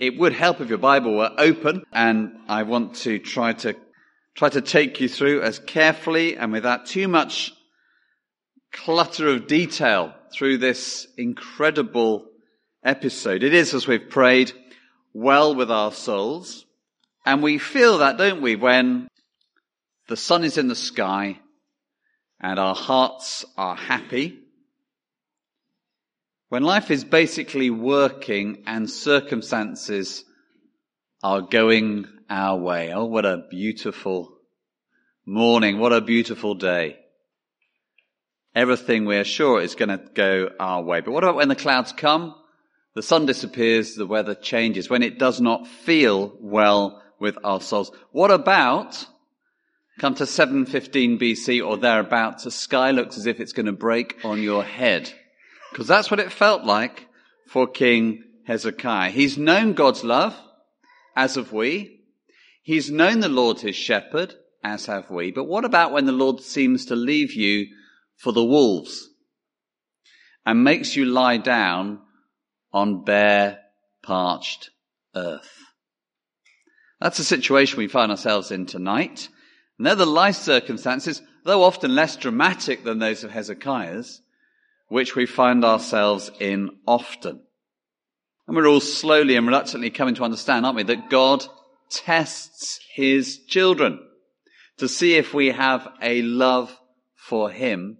It would help if your Bible were open, and I want to try to try to take you through as carefully and without too much clutter of detail through this incredible episode. It is, as we've prayed, well with our souls. And we feel that, don't we, when the sun is in the sky and our hearts are happy when life is basically working and circumstances are going our way. Oh, what a beautiful morning. What a beautiful day. Everything we're sure is going to go our way. But what about when the clouds come? The sun disappears, the weather changes, when it does not feel well with our souls. What about come to 715 BC or thereabouts, the sky looks as if it's going to break on your head? Because that's what it felt like for King Hezekiah. He's known God's love, as have we. He's known the Lord his shepherd, as have we. But what about when the Lord seems to leave you for the wolves and makes you lie down on bare, parched earth? That's the situation we find ourselves in tonight. And they're the life circumstances, though often less dramatic than those of Hezekiah's, which we find ourselves in often. And we're all slowly and reluctantly coming to understand, aren't we, that God tests his children to see if we have a love for him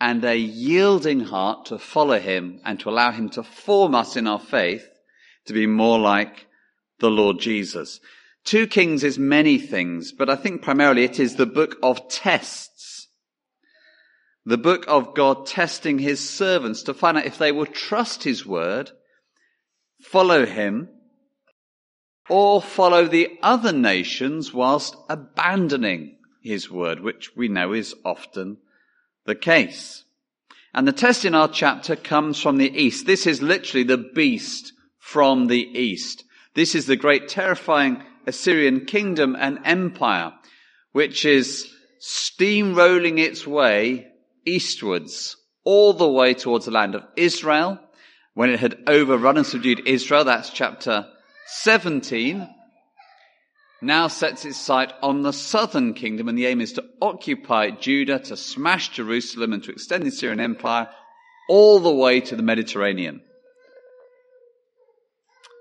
and a yielding heart to follow him and to allow him to form us in our faith to be more like the Lord Jesus. Two Kings is many things, but I think primarily it is the book of tests the book of God testing his servants to find out if they will trust his word, follow him, or follow the other nations whilst abandoning his word, which we know is often the case. And the test in our chapter comes from the east. This is literally the beast from the east. This is the great terrifying Assyrian kingdom and empire, which is steamrolling its way eastwards all the way towards the land of Israel. When it had overrun and subdued Israel, that's chapter 17, now sets its sight on the southern kingdom and the aim is to occupy Judah, to smash Jerusalem and to extend the Assyrian empire all the way to the Mediterranean.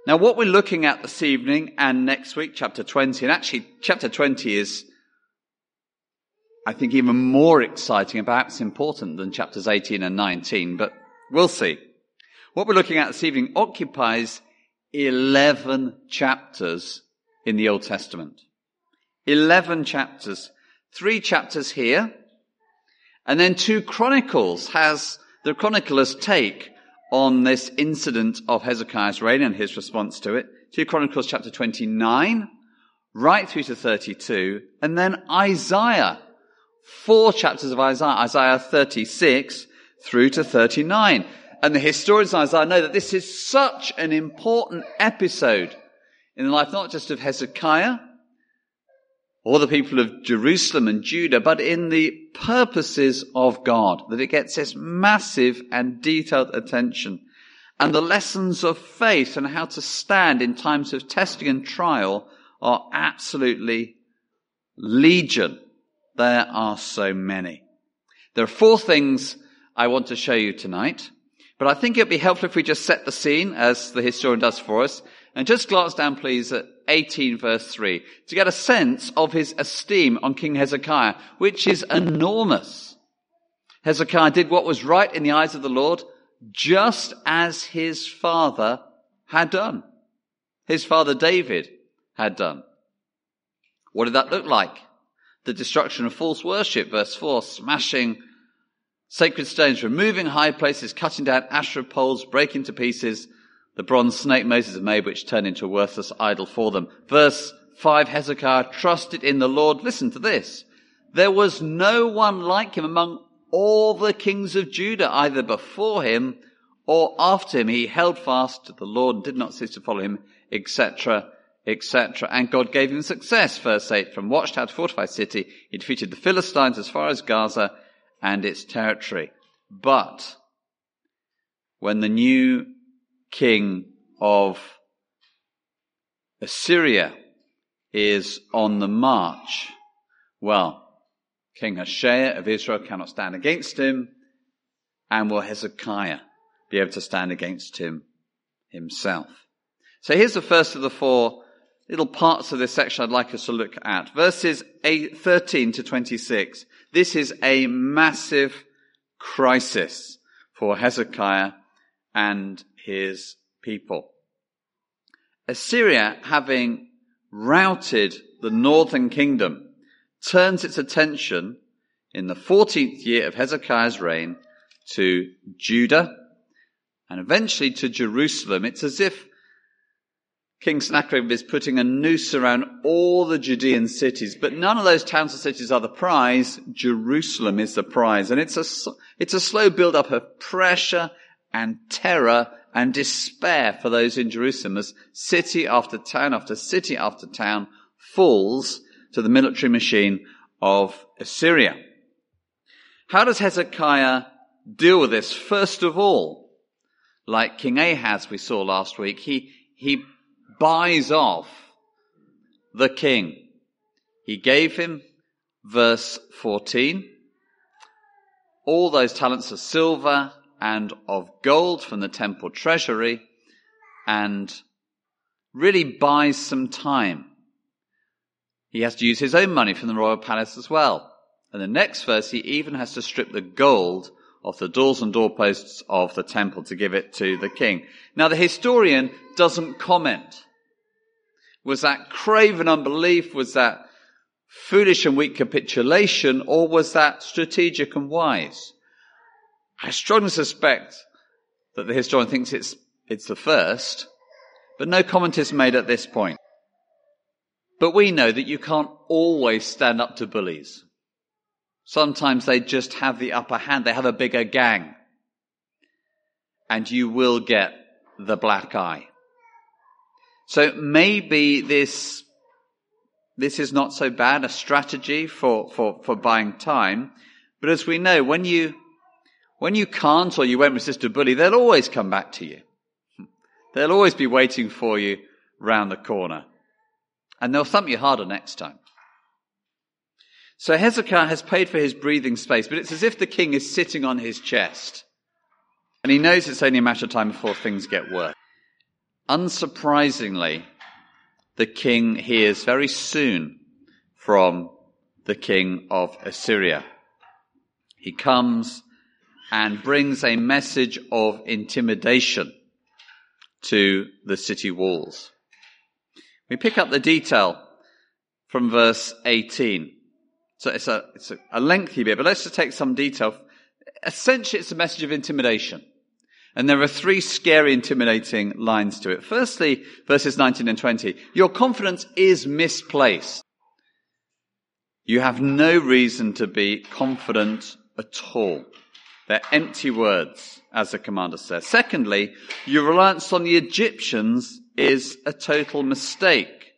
Now what we're looking at this evening and next week, chapter 20, and actually chapter 20 is I think even more exciting and perhaps important than chapters 18 and 19, but we'll see. What we're looking at this evening occupies 11 chapters in the Old Testament. 11 chapters. Three chapters here, and then two chronicles has the chronicler's take on this incident of Hezekiah's reign and his response to it. Two Chronicles chapter 29, right through to 32, and then Isaiah four chapters of Isaiah, Isaiah 36 through to 39. And the historians of Isaiah know that this is such an important episode in the life not just of Hezekiah or the people of Jerusalem and Judah, but in the purposes of God, that it gets this massive and detailed attention. And the lessons of faith and how to stand in times of testing and trial are absolutely legion. There are so many. There are four things I want to show you tonight, but I think it'd be helpful if we just set the scene as the historian does for us and just glance down please at 18 verse 3 to get a sense of his esteem on King Hezekiah, which is enormous. Hezekiah did what was right in the eyes of the Lord, just as his father had done. His father David had done. What did that look like? The destruction of false worship, verse 4, smashing sacred stones, removing high places, cutting down Asherah poles, breaking to pieces the bronze snake Moses made, which turned into a worthless idol for them. Verse 5, Hezekiah trusted in the Lord. Listen to this. There was no one like him among all the kings of Judah, either before him or after him. He held fast to the Lord and did not cease to follow him, etc etc. And God gave him success, verse 8. From watchtower to fortified city, he defeated the Philistines as far as Gaza and its territory. But when the new king of Assyria is on the march. Well, King Hoshea of Israel cannot stand against him, and will Hezekiah be able to stand against him himself? So here's the first of the four little parts of this section I'd like us to look at. Verses 8, 13 to 26. This is a massive crisis for Hezekiah and his people. Assyria, having routed the northern kingdom, turns its attention in the 14th year of Hezekiah's reign to Judah and eventually to Jerusalem. It's as if King Sennacherib is putting a noose around all the Judean cities, but none of those towns or cities are the prize. Jerusalem is the prize. And it's a, it's a slow build up of pressure and terror and despair for those in Jerusalem as city after town after city after town falls to the military machine of Assyria. How does Hezekiah deal with this? First of all, like King Ahaz we saw last week, he, he buys off the king. He gave him, verse 14, all those talents of silver and of gold from the temple treasury and really buys some time. He has to use his own money from the royal palace as well. And the next verse, he even has to strip the gold off the doors and doorposts of the temple to give it to the king. Now the historian doesn't comment. Was that craven unbelief? Was that foolish and weak capitulation? Or was that strategic and wise? I strongly suspect that the historian thinks it's, it's the first, but no comment is made at this point. But we know that you can't always stand up to bullies. Sometimes they just have the upper hand. They have a bigger gang. And you will get the black eye. So maybe this, this is not so bad a strategy for, for, for buying time. But as we know, when you, when you can't or you won't resist a bully, they'll always come back to you. They'll always be waiting for you round the corner. And they'll thump you harder next time. So Hezekiah has paid for his breathing space, but it's as if the king is sitting on his chest. And he knows it's only a matter of time before things get worse. Unsurprisingly, the king hears very soon from the king of Assyria. He comes and brings a message of intimidation to the city walls. We pick up the detail from verse 18. So it's a, it's a, lengthy bit, but let's just take some detail. Essentially, it's a message of intimidation. And there are three scary, intimidating lines to it. Firstly, verses 19 and 20. Your confidence is misplaced. You have no reason to be confident at all. They're empty words, as the commander says. Secondly, your reliance on the Egyptians is a total mistake.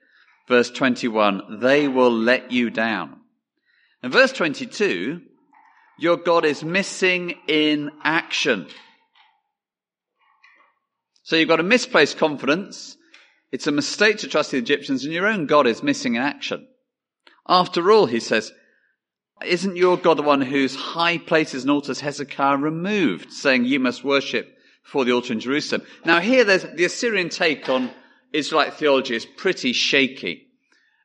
Verse 21, they will let you down. And verse 22, your God is missing in action. So you've got a misplaced confidence. It's a mistake to trust the Egyptians and your own God is missing in action. After all, he says, isn't your God the one whose high places and altars Hezekiah removed, saying you must worship before the altar in Jerusalem? Now here there's the Assyrian take on Israelite theology is pretty shaky.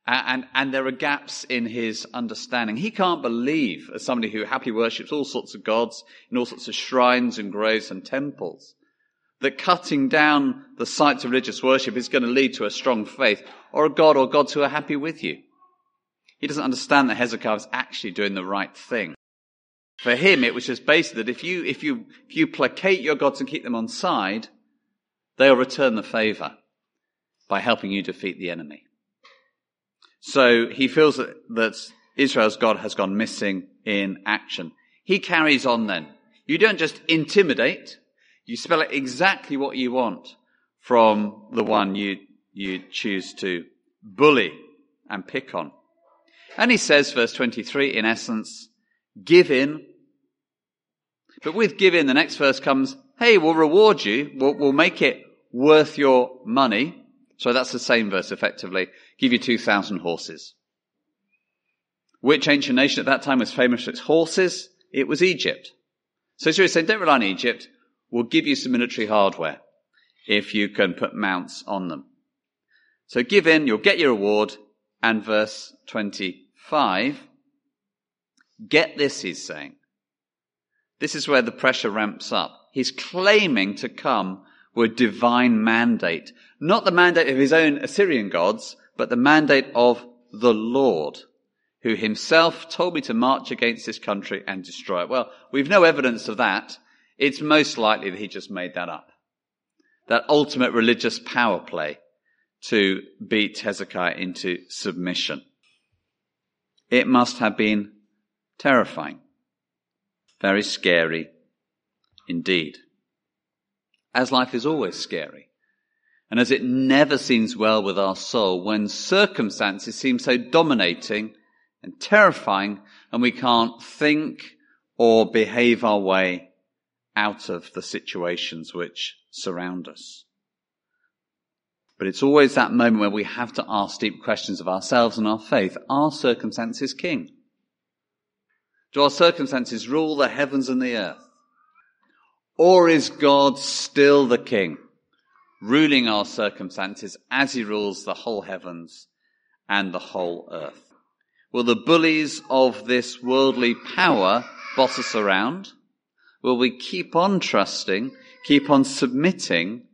And, and there are gaps in his understanding. He can't believe, as somebody who happily worships all sorts of gods in all sorts of shrines and graves and temples, that cutting down the sites of religious worship is going to lead to a strong faith or a God or gods who are happy with you. He doesn't understand that Hezekiah was actually doing the right thing. For him, it was just basically that if you, if you, if you placate your gods and keep them on side, they'll return the favor by helping you defeat the enemy. So he feels that, that Israel's God has gone missing in action. He carries on then. You don't just intimidate, you spell it exactly what you want from the one you, you choose to bully and pick on. And he says, verse 23, in essence, give in. But with give in, the next verse comes, hey, we'll reward you. We'll, we'll make it worth your money. So that's the same verse effectively. Give you 2,000 horses. Which ancient nation at that time was famous for its horses? It was Egypt. So Israel is saying, don't rely on Egypt. We'll give you some military hardware if you can put mounts on them. So give in, you'll get your reward. And verse 25, get this, he's saying. This is where the pressure ramps up. He's claiming to come with divine mandate. Not the mandate of his own Assyrian gods, but the mandate of the Lord, who himself told me to march against this country and destroy it. Well, we've no evidence of that. It's most likely that he just made that up. That ultimate religious power play to beat Hezekiah into submission. It must have been terrifying. Very scary indeed. As life is always scary. And as it never seems well with our soul when circumstances seem so dominating and terrifying and we can't think or behave our way out of the situations which surround us. But it's always that moment where we have to ask deep questions of ourselves and our faith. Are circumstances king? Do our circumstances rule the heavens and the earth? Or is God still the king, ruling our circumstances as he rules the whole heavens and the whole earth? Will the bullies of this worldly power boss us around? Will we keep on trusting, keep on submitting,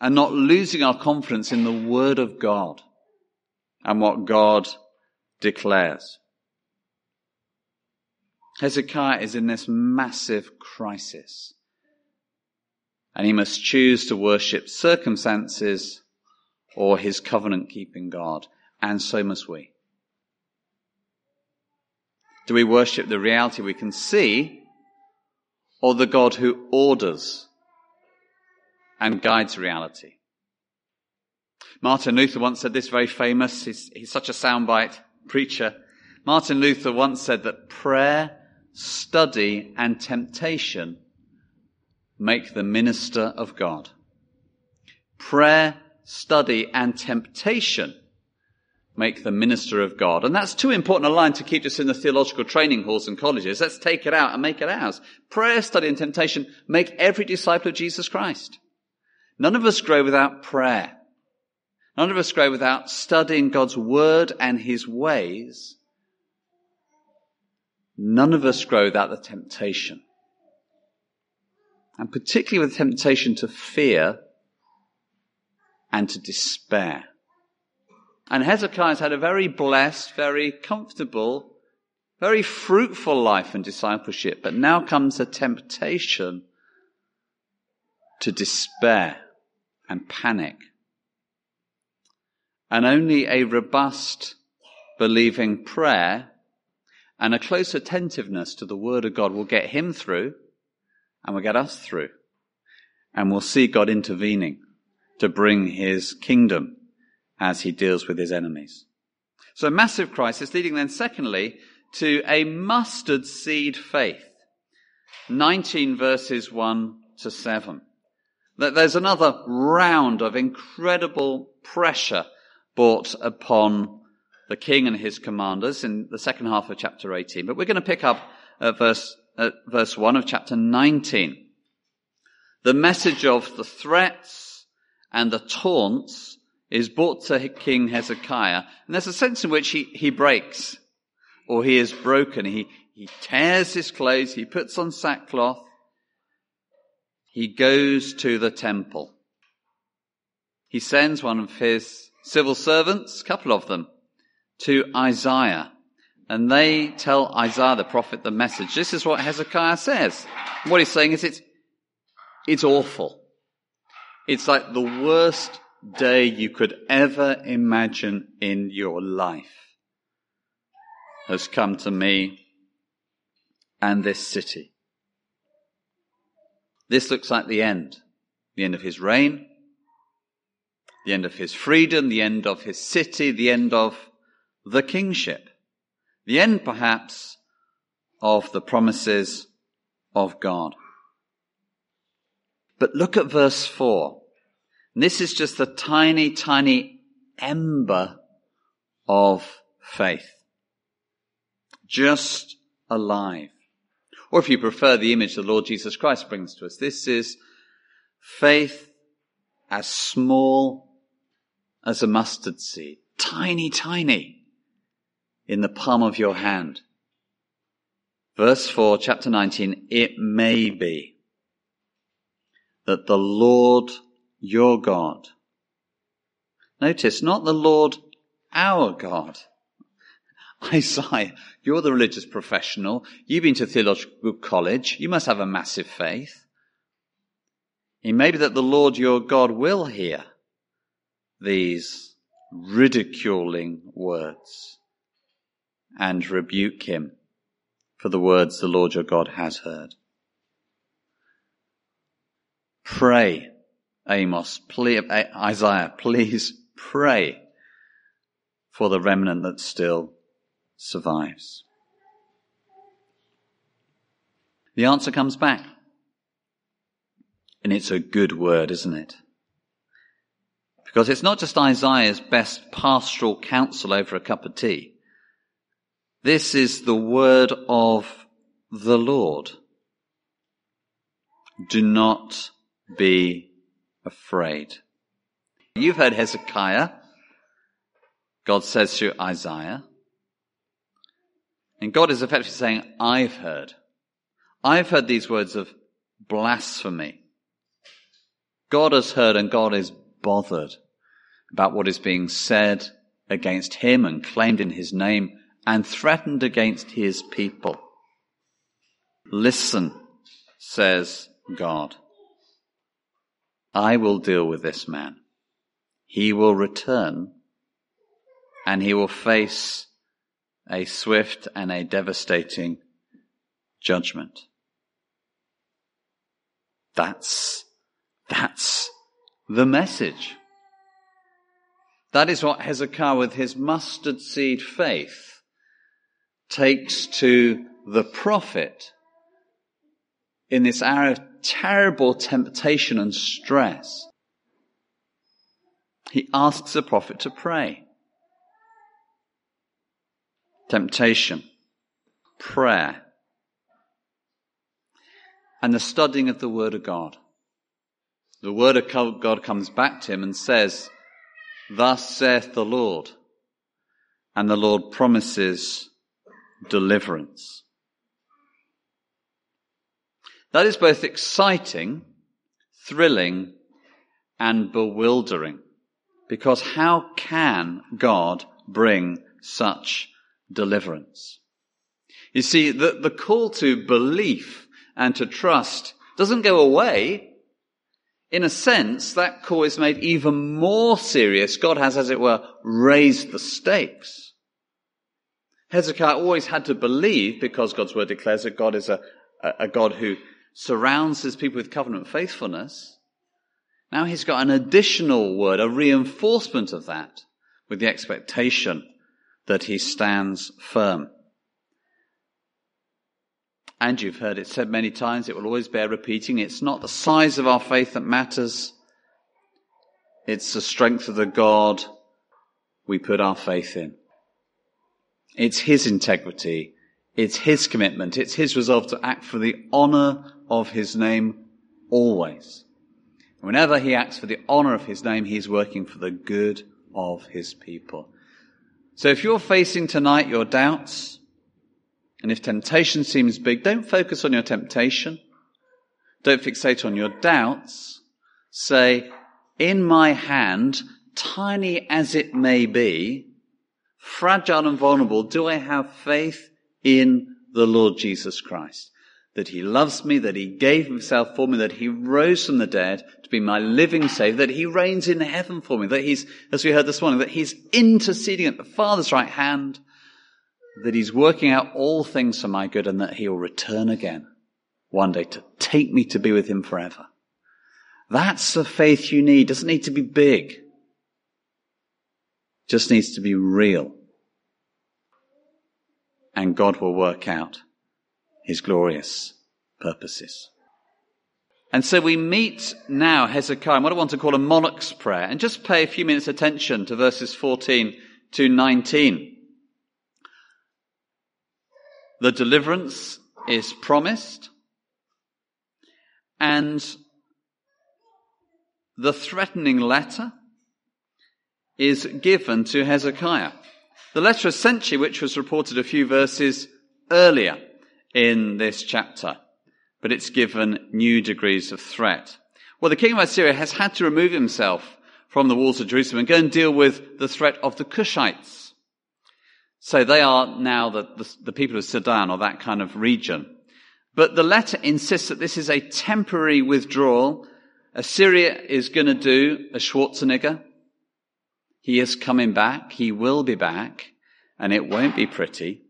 and not losing our confidence in the Word of God and what God declares? Hezekiah is in this massive crisis. And he must choose to worship circumstances or his covenant keeping God. And so must we. Do we worship the reality we can see or the God who orders and guides reality? Martin Luther once said this very famous, he's, he's such a soundbite preacher. Martin Luther once said that prayer, study, and temptation make the minister of God. Prayer, study, and temptation make the minister of God. And that's too important a line to keep just in the theological training halls and colleges. Let's take it out and make it ours. Prayer, study, and temptation make every disciple of Jesus Christ. None of us grow without prayer. None of us grow without studying God's word and his ways. None of us grow without the temptation. And particularly with temptation to fear and to despair. And Hezekiah's had a very blessed, very comfortable, very fruitful life in discipleship, but now comes a temptation to despair and panic. And only a robust, believing prayer and a close attentiveness to the Word of God will get him through and will get us through. And we'll see God intervening to bring his kingdom as he deals with his enemies. So massive crisis leading then secondly to a mustard seed faith. 19 verses 1 to 7. That there's another round of incredible pressure brought upon the king and his commanders in the second half of chapter 18. But we're going to pick up at verse, at verse 1 of chapter 19. The message of the threats and the taunts is brought to King Hezekiah, and there's a sense in which he, he breaks, or he is broken. He, he tears his clothes, he puts on sackcloth, he goes to the temple. He sends one of his civil servants, a couple of them, to Isaiah. And they tell Isaiah the prophet the message. This is what Hezekiah says. What he's saying is it's, it's awful. It's like the worst day you could ever imagine in your life has come to me and this city. This looks like the end. The end of his reign, the end of his freedom, the end of his city, the end of the kingship. The end, perhaps, of the promises of God. But look at verse 4. And this is just a tiny, tiny ember of faith. Just alive. Or if you prefer the image the Lord Jesus Christ brings to us, this is faith as small as a mustard seed. Tiny, tiny in the palm of your hand. Verse 4, chapter 19, it may be that the Lord your God, notice, not the Lord our God. Isaiah, you're the religious professional. You've been to theological college. You must have a massive faith. It may be that the Lord your God will hear these ridiculing words and rebuke him for the words the Lord your God has heard. Pray, Amos, please, Isaiah, please pray for the remnant that still survives. The answer comes back. And it's a good word, isn't it? Because it's not just Isaiah's best pastoral counsel over a cup of tea. This is the word of the Lord. Do not be afraid. You've heard Hezekiah. God says to Isaiah. And God is effectively saying, I've heard. I've heard these words of blasphemy. God has heard and God is bothered about what is being said against him and claimed in his name and threatened against his people. Listen, says God. I will deal with this man. He will return and he will face a swift and a devastating judgment. That's, that's the message. That is what Hezekiah with his mustard seed faith takes to the prophet in this hour of terrible temptation and stress. He asks the prophet to pray. Temptation, prayer, and the studying of the Word of God. The Word of God comes back to him and says, Thus saith the Lord. And the Lord promises deliverance. That is both exciting, thrilling, and bewildering. Because how can God bring such deliverance? You see, the, the call to belief and to trust doesn't go away. In a sense, that call is made even more serious. God has, as it were, raised the stakes. Hezekiah always had to believe, because God's word declares that God is a, a God who surrounds his people with covenant faithfulness. Now he's got an additional word, a reinforcement of that, with the expectation that he stands firm. And you've heard it said many times, it will always bear repeating. It's not the size of our faith that matters. It's the strength of the God we put our faith in. It's his integrity. It's his commitment. It's his resolve to act for the honor of his name always. Whenever he acts for the honor of his name, he's working for the good of his people. So if you're facing tonight your doubts, and if temptation seems big, don't focus on your temptation. Don't fixate on your doubts. Say, in my hand, tiny as it may be, fragile and vulnerable, do I have faith in the Lord Jesus Christ? That he loves me, that he gave himself for me, that he rose from the dead to be my living Savior, that he reigns in heaven for me, that he's, as we heard this morning, that he's interceding at the Father's right hand, that he's working out all things for my good and that he will return again one day to take me to be with him forever. That's the faith you need. It doesn't need to be big. Just needs to be real and God will work out his glorious purposes. And so we meet now Hezekiah, what I want to call a monarch's prayer, and just pay a few minutes attention to verses 14 to 19. The deliverance is promised, and the threatening letter is given to Hezekiah. The letter essentially, which was reported a few verses earlier in this chapter, but it's given new degrees of threat. Well, the king of Assyria has had to remove himself from the walls of Jerusalem and go and deal with the threat of the Cushites. So they are now the, the, the people of Sudan or that kind of region. But the letter insists that this is a temporary withdrawal. Assyria is going to do a Schwarzenegger. He is coming back. He will be back and it won't be pretty.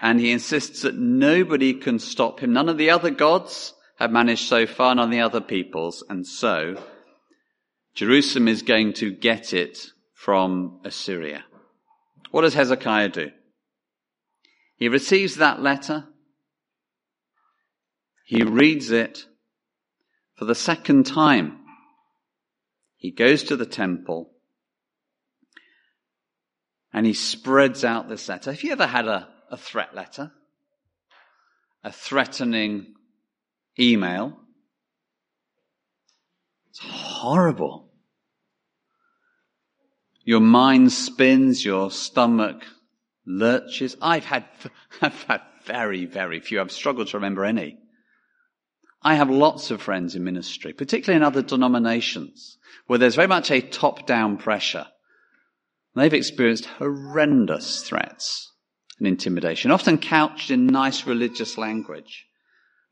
And he insists that nobody can stop him. None of the other gods have managed so far, none of the other peoples. And so Jerusalem is going to get it from Assyria. What does Hezekiah do? He receives that letter. He reads it for the second time. He goes to the temple and he spreads out this letter. Have you ever had a, a threat letter? A threatening email? It's horrible. Your mind spins, your stomach lurches. I've had, I've had very, very few. I've struggled to remember any. I have lots of friends in ministry, particularly in other denominations, where there's very much a top-down pressure. They've experienced horrendous threats and intimidation, often couched in nice religious language.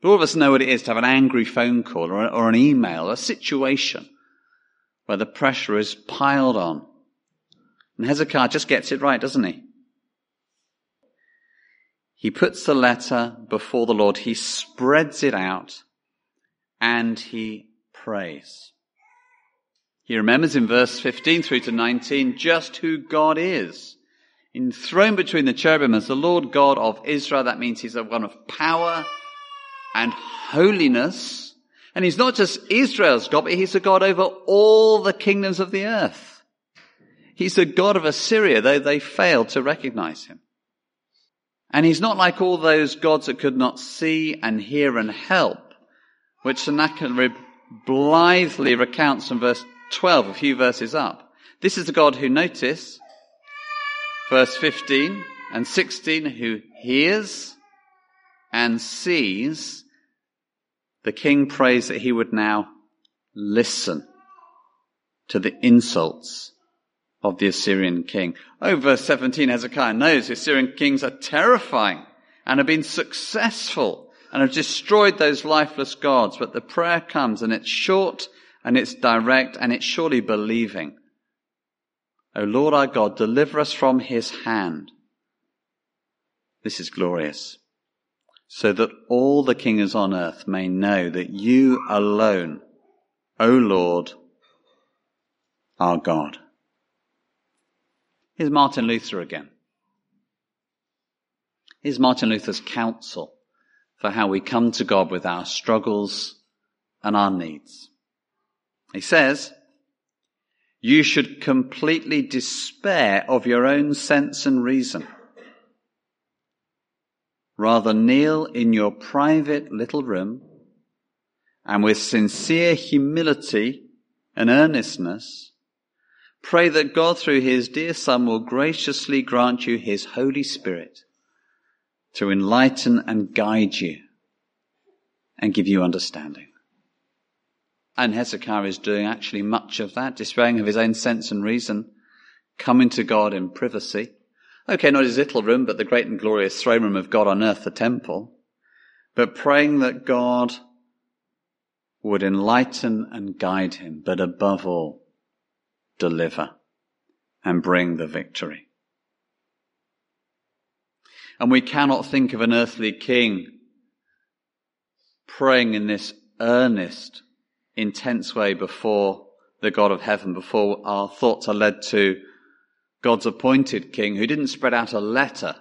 But all of us know what it is to have an angry phone call or, or an email, a situation where the pressure is piled on. And Hezekiah just gets it right, doesn't he? He puts the letter before the Lord, he spreads it out, and he prays. He remembers in verse 15 through to 19 just who God is. Enthroned between the cherubim as the Lord God of Israel, that means he's a one of power and holiness. And he's not just Israel's God, but he's a God over all the kingdoms of the earth. He's the God of Assyria, though they failed to recognize him. And he's not like all those gods that could not see and hear and help, which Sennacherib blithely recounts in verse 12, a few verses up. This is the God who notice, verse 15 and 16, who hears and sees. The king prays that he would now listen to the insults of the Assyrian king. Oh, verse 17, Hezekiah knows the Assyrian kings are terrifying and have been successful and have destroyed those lifeless gods. But the prayer comes and it's short and it's direct and it's surely believing. O Lord our God, deliver us from his hand. This is glorious. So that all the kings on earth may know that you alone, O Lord, our God. Here's Martin Luther again. Here's Martin Luther's counsel for how we come to God with our struggles and our needs. He says, you should completely despair of your own sense and reason. Rather kneel in your private little room and with sincere humility and earnestness, pray that God through his dear son will graciously grant you his Holy Spirit to enlighten and guide you and give you understanding. And Hezekiah is doing actually much of that, despairing of his own sense and reason, coming to God in privacy. Okay, not his little room, but the great and glorious throne room of God on earth, the temple. But praying that God would enlighten and guide him, but above all, deliver and bring the victory. And we cannot think of an earthly king praying in this earnest intense way before the God of heaven, before our thoughts are led to God's appointed king who didn't spread out a letter,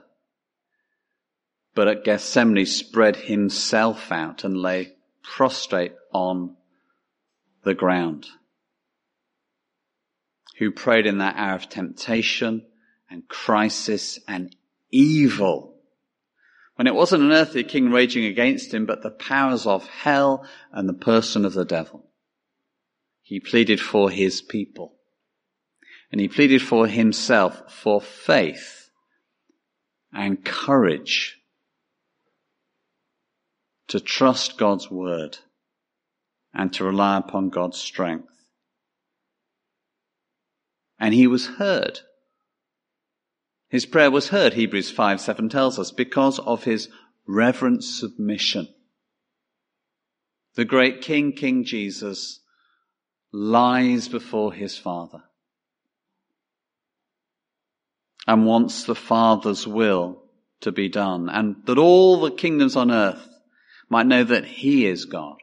but at Gethsemane spread himself out and lay prostrate on the ground. Who prayed in that hour of temptation and crisis and evil. When it wasn't an earthly king raging against him, but the powers of hell and the person of the devil. He pleaded for his people. And he pleaded for himself for faith and courage to trust God's word and to rely upon God's strength. And he was heard. His prayer was heard, Hebrews 5 7 tells us, because of his reverent submission. The great King, King Jesus, lies before his Father and wants the Father's will to be done, and that all the kingdoms on earth might know that he is God.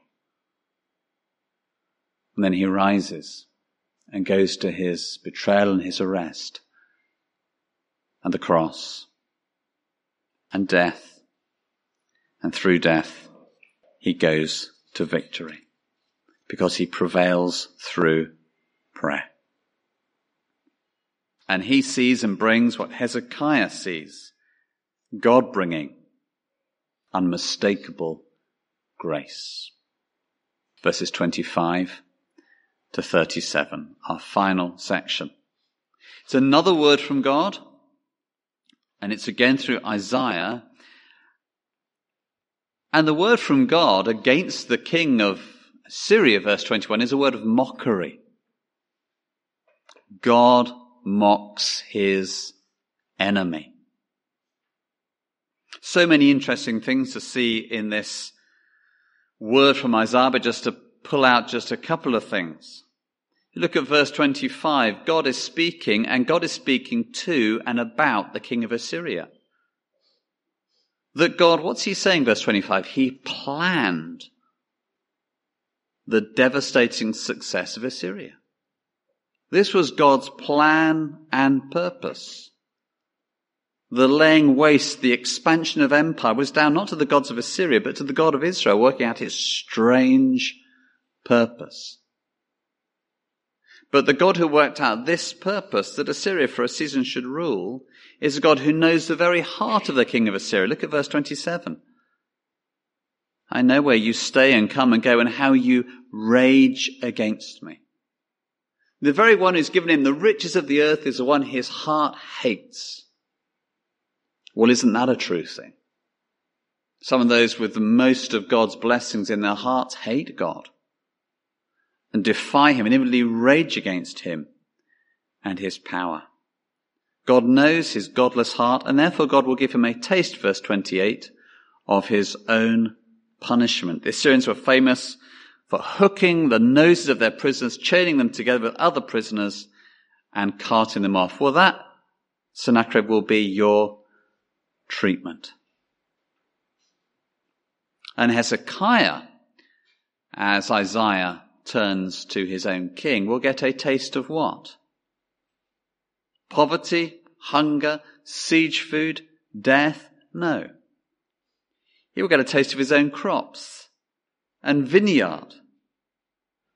And then he rises and goes to his betrayal and his arrest and the cross and death. And through death, he goes to victory because he prevails through prayer. And he sees and brings what Hezekiah sees God bringing unmistakable grace. Verses 25 to 37, our final section. It's another word from God, and it's again through Isaiah. And the word from God against the king of Assyria, verse 21, is a word of mockery. God mocks his enemy. So many interesting things to see in this word from Isaiah, but just to pull out just a couple of things. Look at verse 25. God is speaking, and God is speaking to and about the king of Assyria. That God, what's he saying, verse 25? He planned the devastating success of Assyria. This was God's plan and purpose. The laying waste, the expansion of empire was down not to the gods of Assyria, but to the God of Israel, working out his strange purpose. But the God who worked out this purpose, that Assyria for a season should rule, is a God who knows the very heart of the king of Assyria. Look at verse 27. I know where you stay and come and go and how you rage against me. The very one who's given him the riches of the earth is the one his heart hates. Well, isn't that a true thing? Some of those with the most of God's blessings in their hearts hate God and defy him and inwardly rage against him and his power. God knows his godless heart and therefore God will give him a taste, verse 28, of his own punishment. The Assyrians were famous for hooking the noses of their prisoners, chaining them together with other prisoners, and carting them off. Well, that, Sennacherib, will be your treatment. And Hezekiah, as Isaiah turns to his own king, will get a taste of what? Poverty, hunger, siege food, death? No. He will get a taste of his own crops and vineyard.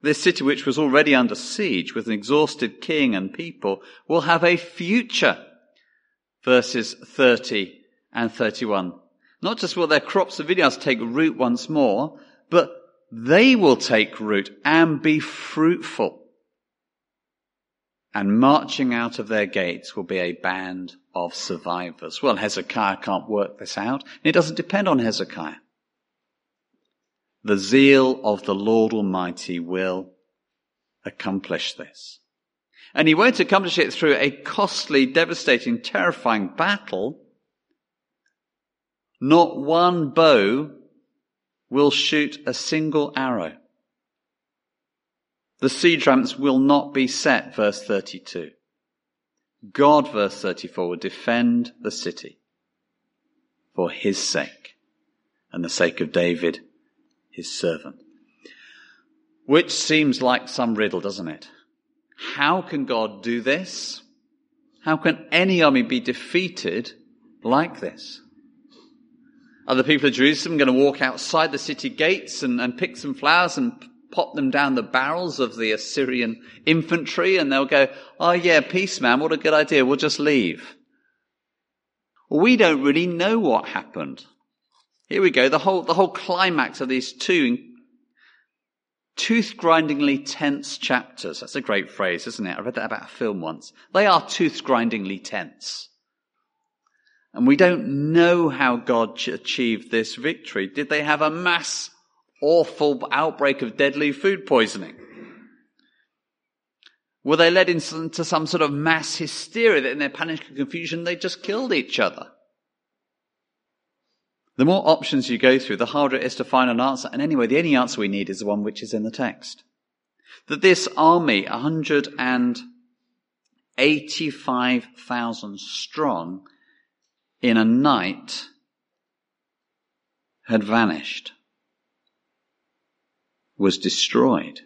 This city, which was already under siege with an exhausted king and people, will have a future. Verses 30 and 31. Not just will their crops and vineyards take root once more, but they will take root and be fruitful. And marching out of their gates will be a band of survivors. Well, Hezekiah can't work this out. It doesn't depend on Hezekiah. The zeal of the Lord Almighty will accomplish this. And he won't accomplish it through a costly, devastating, terrifying battle. Not one bow will shoot a single arrow. The siege ramps will not be set, verse 32. God, verse 34, will defend the city for his sake and the sake of David his servant. Which seems like some riddle, doesn't it? How can God do this? How can any army be defeated like this? Are the people of Jerusalem going to walk outside the city gates and, and pick some flowers and pop them down the barrels of the Assyrian infantry and they'll go, oh yeah, peace man, what a good idea, we'll just leave. We don't really know what happened. Here we go, the whole, the whole climax of these two tooth-grindingly tense chapters. That's a great phrase, isn't it? I read that about a film once. They are tooth-grindingly tense. And we don't know how God achieved this victory. Did they have a mass awful outbreak of deadly food poisoning? Were they led into some sort of mass hysteria that in their panic and confusion they just killed each other? The more options you go through, the harder it is to find an answer. And anyway, the only answer we need is the one which is in the text. That this army, 185,000 strong, in a night had vanished was destroyed.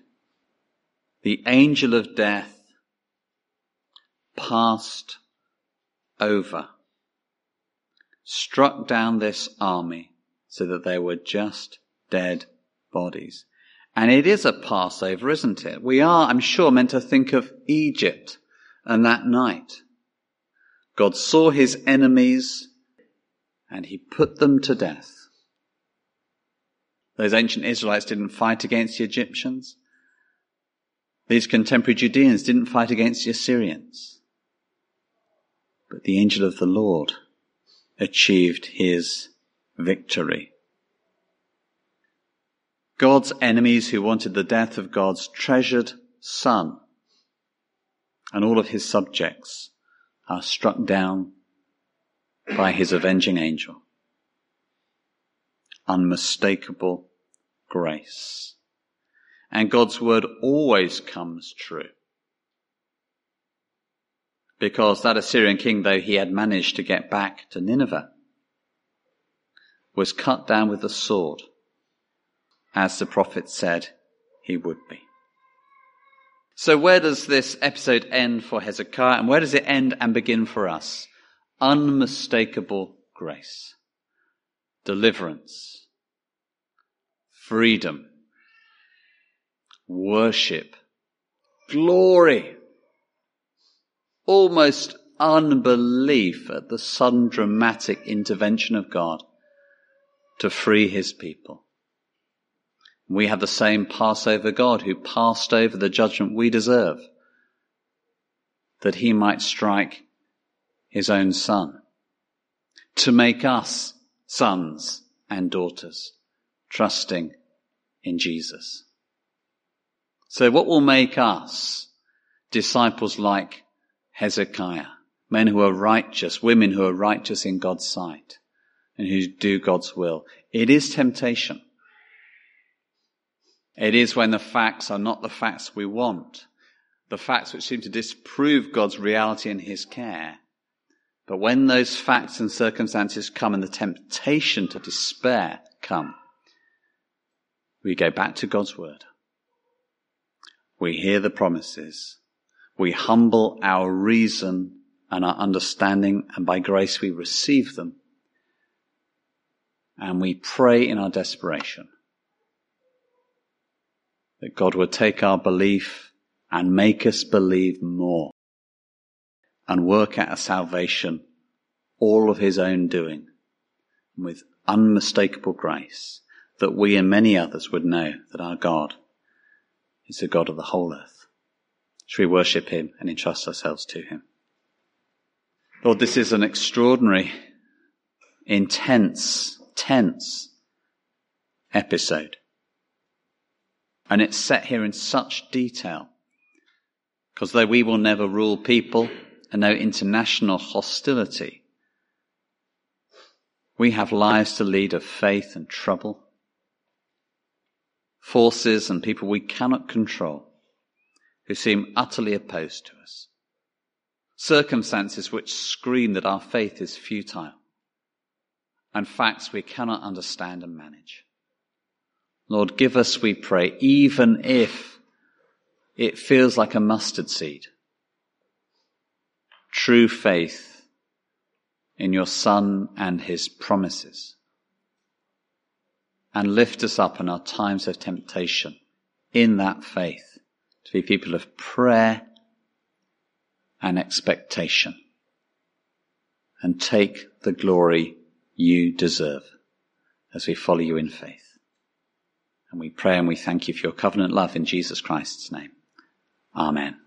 The angel of death passed over, struck down this army so that they were just dead bodies. And it is a Passover, isn't it? We are, I'm sure, meant to think of Egypt and that night. God saw his enemies and he put them to death. Those ancient Israelites didn't fight against the Egyptians. These contemporary Judeans didn't fight against the Assyrians. But the angel of the Lord achieved his victory. God's enemies who wanted the death of God's treasured son and all of his subjects are struck down by his avenging angel unmistakable grace. And God's word always comes true. Because that Assyrian king, though he had managed to get back to Nineveh, was cut down with a sword, as the prophet said he would be. So where does this episode end for Hezekiah and where does it end and begin for us? Unmistakable grace deliverance, freedom, worship, glory, almost unbelief at the sudden dramatic intervention of God to free his people. We have the same Passover God who passed over the judgment we deserve that he might strike his own son to make us sons and daughters, trusting in Jesus. So what will make us disciples like Hezekiah, men who are righteous, women who are righteous in God's sight and who do God's will? It is temptation. It is when the facts are not the facts we want, the facts which seem to disprove God's reality and his care, but when those facts and circumstances come and the temptation to despair come, we go back to God's word. We hear the promises. We humble our reason and our understanding and by grace we receive them. And we pray in our desperation that God would take our belief and make us believe more and work out a salvation all of his own doing with unmistakable grace that we and many others would know that our God is the God of the whole earth. Should we worship him and entrust ourselves to him? Lord, this is an extraordinary, intense, tense episode. And it's set here in such detail. Because though we will never rule people, and no international hostility. We have lives to lead of faith and trouble, forces and people we cannot control who seem utterly opposed to us, circumstances which scream that our faith is futile, and facts we cannot understand and manage. Lord, give us, we pray, even if it feels like a mustard seed, true faith in your Son and his promises. and lift us up in our times of temptation in that faith to be people of prayer and expectation and take the glory you deserve as we follow you in faith. And we pray and we thank you for your covenant love in Jesus Christ's name. Amen.